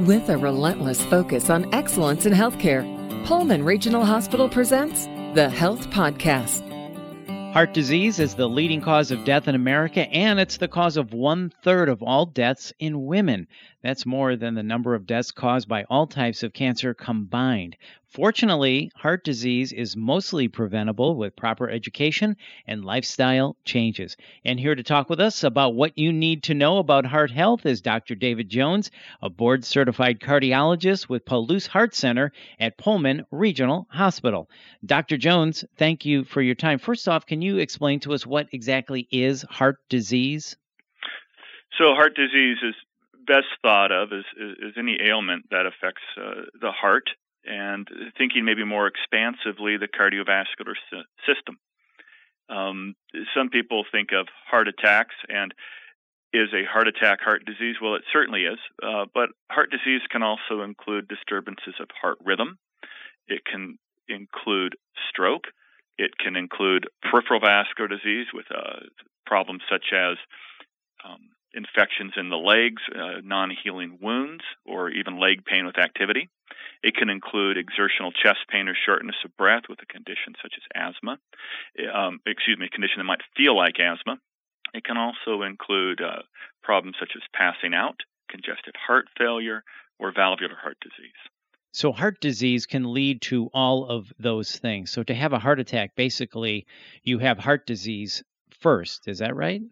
With a relentless focus on excellence in healthcare, Pullman Regional Hospital presents the Health Podcast. Heart disease is the leading cause of death in America, and it's the cause of one third of all deaths in women. That's more than the number of deaths caused by all types of cancer combined. Fortunately, heart disease is mostly preventable with proper education and lifestyle changes. And here to talk with us about what you need to know about heart health is Dr. David Jones, a board certified cardiologist with Palouse Heart Center at Pullman Regional Hospital. Dr. Jones, thank you for your time. First off, can you explain to us what exactly is heart disease? So, heart disease is best thought of is as any ailment that affects uh, the heart and thinking maybe more expansively the cardiovascular system. Um, some people think of heart attacks and is a heart attack heart disease? Well, it certainly is, uh, but heart disease can also include disturbances of heart rhythm. It can include stroke. It can include peripheral vascular disease with uh, problems such as um, infections in the legs, uh, non healing wounds, or even leg pain with activity. It can include exertional chest pain or shortness of breath with a condition such as asthma. Um, excuse me, a condition that might feel like asthma. It can also include uh, problems such as passing out, congestive heart failure, or valvular heart disease. So, heart disease can lead to all of those things. So, to have a heart attack, basically, you have heart disease first. Is that right?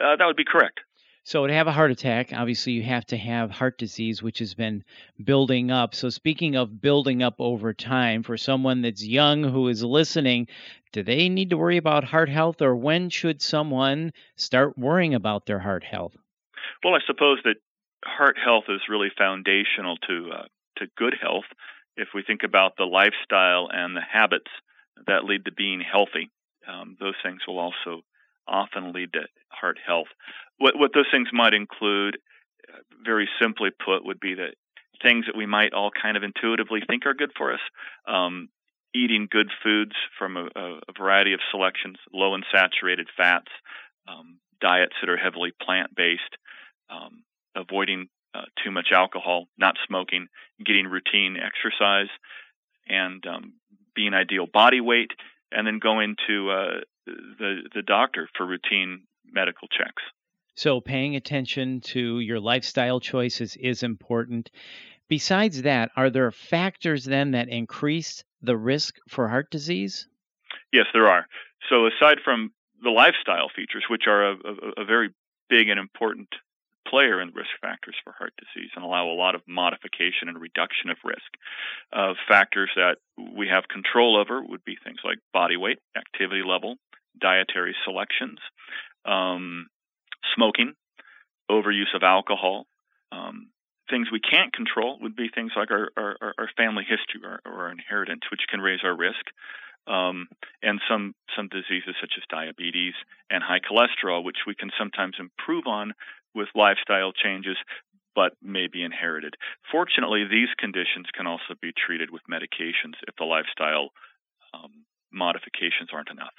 Uh, that would be correct. So, to have a heart attack, obviously, you have to have heart disease, which has been building up. So, speaking of building up over time, for someone that's young who is listening, do they need to worry about heart health, or when should someone start worrying about their heart health? Well, I suppose that heart health is really foundational to uh, to good health. If we think about the lifestyle and the habits that lead to being healthy, um, those things will also often lead to heart health. What, what those things might include, very simply put, would be that things that we might all kind of intuitively think are good for us. Um, eating good foods from a, a, variety of selections, low in saturated fats, um, diets that are heavily plant based, um, avoiding uh, too much alcohol, not smoking, getting routine exercise, and um, being ideal body weight, and then going to uh, the the doctor for routine medical checks. So paying attention to your lifestyle choices is important. Besides that, are there factors then that increase the risk for heart disease? Yes, there are. So aside from the lifestyle features, which are a, a, a very big and important player in risk factors for heart disease and allow a lot of modification and reduction of risk. Uh, factors that we have control over would be things like body weight, activity level, dietary selections, um, smoking, overuse of alcohol. Um, things we can't control would be things like our, our, our family history or, our inheritance, which can raise our risk. Um, and some some diseases such as diabetes and high cholesterol, which we can sometimes improve on with lifestyle changes, but may be inherited. Fortunately, these conditions can also be treated with medications if the lifestyle um, modifications aren't enough.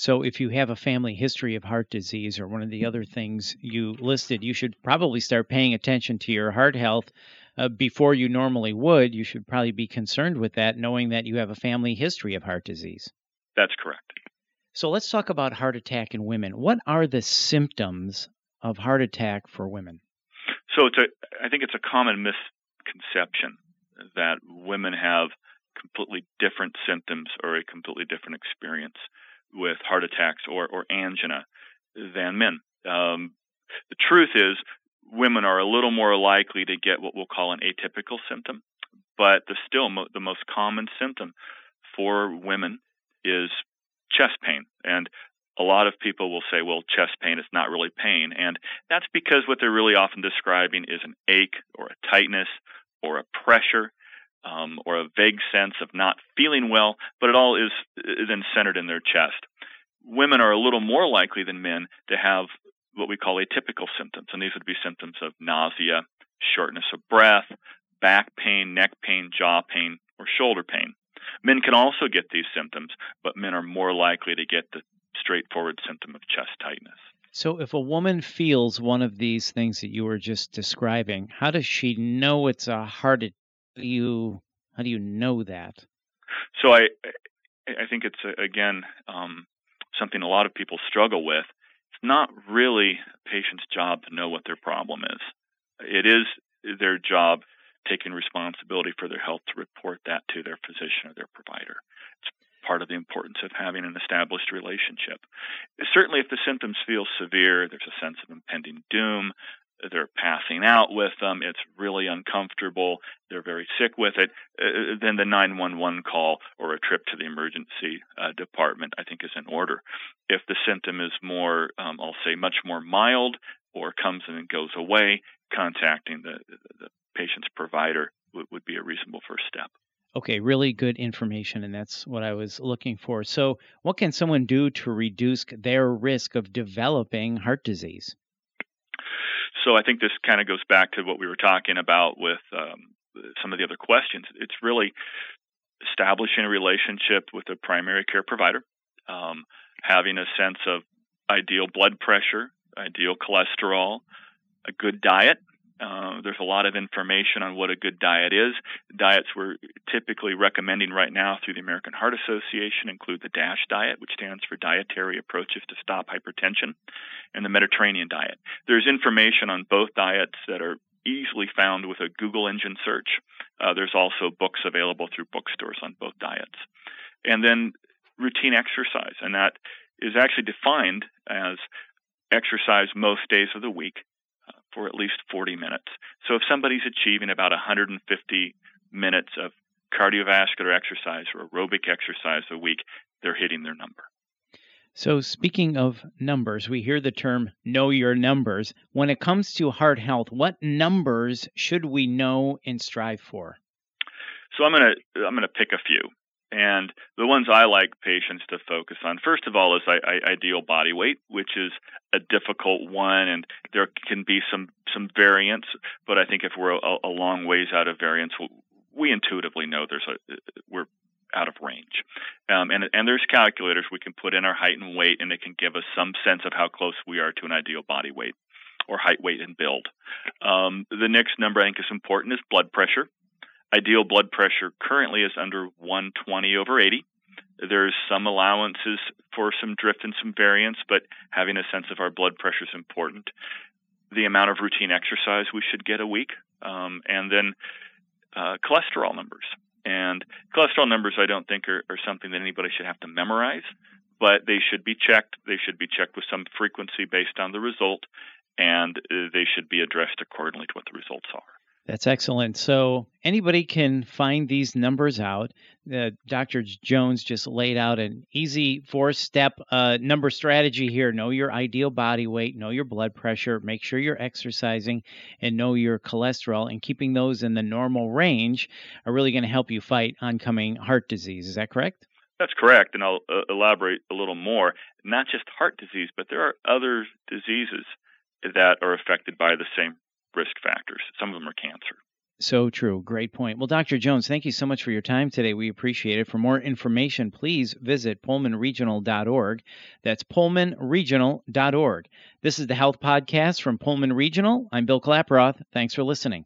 So, if you have a family history of heart disease or one of the other things you listed, you should probably start paying attention to your heart health uh, before you normally would. You should probably be concerned with that, knowing that you have a family history of heart disease. That's correct. So, let's talk about heart attack in women. What are the symptoms of heart attack for women? So, it's a, I think it's a common misconception that women have completely different symptoms or a completely different experience with heart attacks or, or angina than men. Um, the truth is, women are a little more likely to get what we'll call an atypical symptom, but the still mo- the most common symptom for women is chest pain. And a lot of people will say, well, chest pain is not really pain. And that's because what they're really often describing is an ache or a tightness or a pressure um, or a vague sense of not feeling well, but it all is, then centered in their chest. Women are a little more likely than men to have what we call atypical symptoms, and these would be symptoms of nausea, shortness of breath, back pain, neck pain, jaw pain, or shoulder pain. Men can also get these symptoms, but men are more likely to get the straightforward symptom of chest tightness. So, if a woman feels one of these things that you were just describing, how does she know it's a heart? Do you how do you know that? So, I I think it's again um, something a lot of people struggle with. It's not really a patient's job to know what their problem is. It is their job taking responsibility for their health to report that to their physician or their provider. It's part of the importance of having an established relationship. Certainly, if the symptoms feel severe, there's a sense of impending doom, they're passing out with them, it's really uncomfortable, they're very sick with it, uh, then the 911 call or a trip to the emergency uh, department, I think, is in order. If the symptom is more, um, I'll say, much more mild or comes and goes away, contacting the, the patient's provider would be a reasonable first step. Okay, really good information, and that's what I was looking for. So, what can someone do to reduce their risk of developing heart disease? So, I think this kind of goes back to what we were talking about with um, some of the other questions. It's really establishing a relationship with a primary care provider, um, having a sense of ideal blood pressure, ideal cholesterol, a good diet, uh, there's a lot of information on what a good diet is. Diets we're typically recommending right now through the American Heart Association include the DASH diet, which stands for Dietary Approaches to Stop Hypertension, and the Mediterranean diet. There's information on both diets that are easily found with a Google engine search. Uh, there's also books available through bookstores on both diets. And then routine exercise, and that is actually defined as exercise most days of the week for at least 40 minutes. So if somebody's achieving about 150 minutes of cardiovascular exercise or aerobic exercise a week, they're hitting their number. So, speaking of numbers, we hear the term know your numbers. When it comes to heart health, what numbers should we know and strive for? So I'm going to I'm going to pick a few. And the ones I like patients to focus on, first of all, is ideal body weight, which is a difficult one, and there can be some some variance. But I think if we're a, a long ways out of variance, we intuitively know there's a we're out of range. Um, and and there's calculators we can put in our height and weight, and it can give us some sense of how close we are to an ideal body weight or height, weight, and build. Um, the next number I think is important is blood pressure. Ideal blood pressure currently is under 120 over 80. There's some allowances for some drift and some variance, but having a sense of our blood pressure is important. The amount of routine exercise we should get a week, um, and then uh, cholesterol numbers. And cholesterol numbers, I don't think, are, are something that anybody should have to memorize, but they should be checked. They should be checked with some frequency based on the result, and uh, they should be addressed accordingly to what the results are. That's excellent. So anybody can find these numbers out. Uh, Dr. Jones just laid out an easy four step uh, number strategy here. Know your ideal body weight, know your blood pressure, make sure you're exercising, and know your cholesterol. And keeping those in the normal range are really going to help you fight oncoming heart disease. Is that correct? That's correct. And I'll uh, elaborate a little more. Not just heart disease, but there are other diseases that are affected by the same risk factors. Some of them are cancer. So true. Great point. Well, Dr. Jones, thank you so much for your time today. We appreciate it. For more information, please visit pullmanregional.org. That's pullmanregional.org. This is the Health Podcast from Pullman Regional. I'm Bill Klaproth. Thanks for listening.